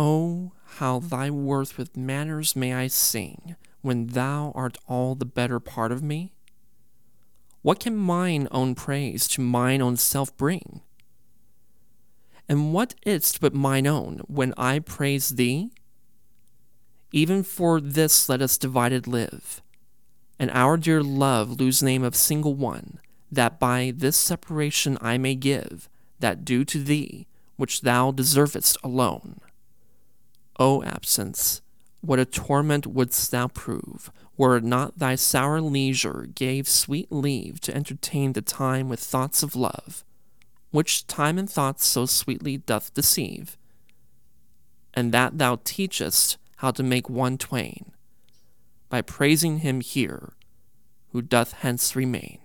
Oh, how thy worth with manners may I sing, when thou art all the better part of me? What can mine own praise to mine own self bring? And what is't but mine own when I praise thee? Even for this let us divided live, and our dear love lose name of single one, that by this separation I may give that due to thee which thou deservest alone. O absence, what a torment wouldst thou prove, were it not thy sour leisure gave sweet leave to entertain the time with thoughts of love, which time and thoughts so sweetly doth deceive, and that thou teachest how to make one twain, by praising him here who doth hence remain.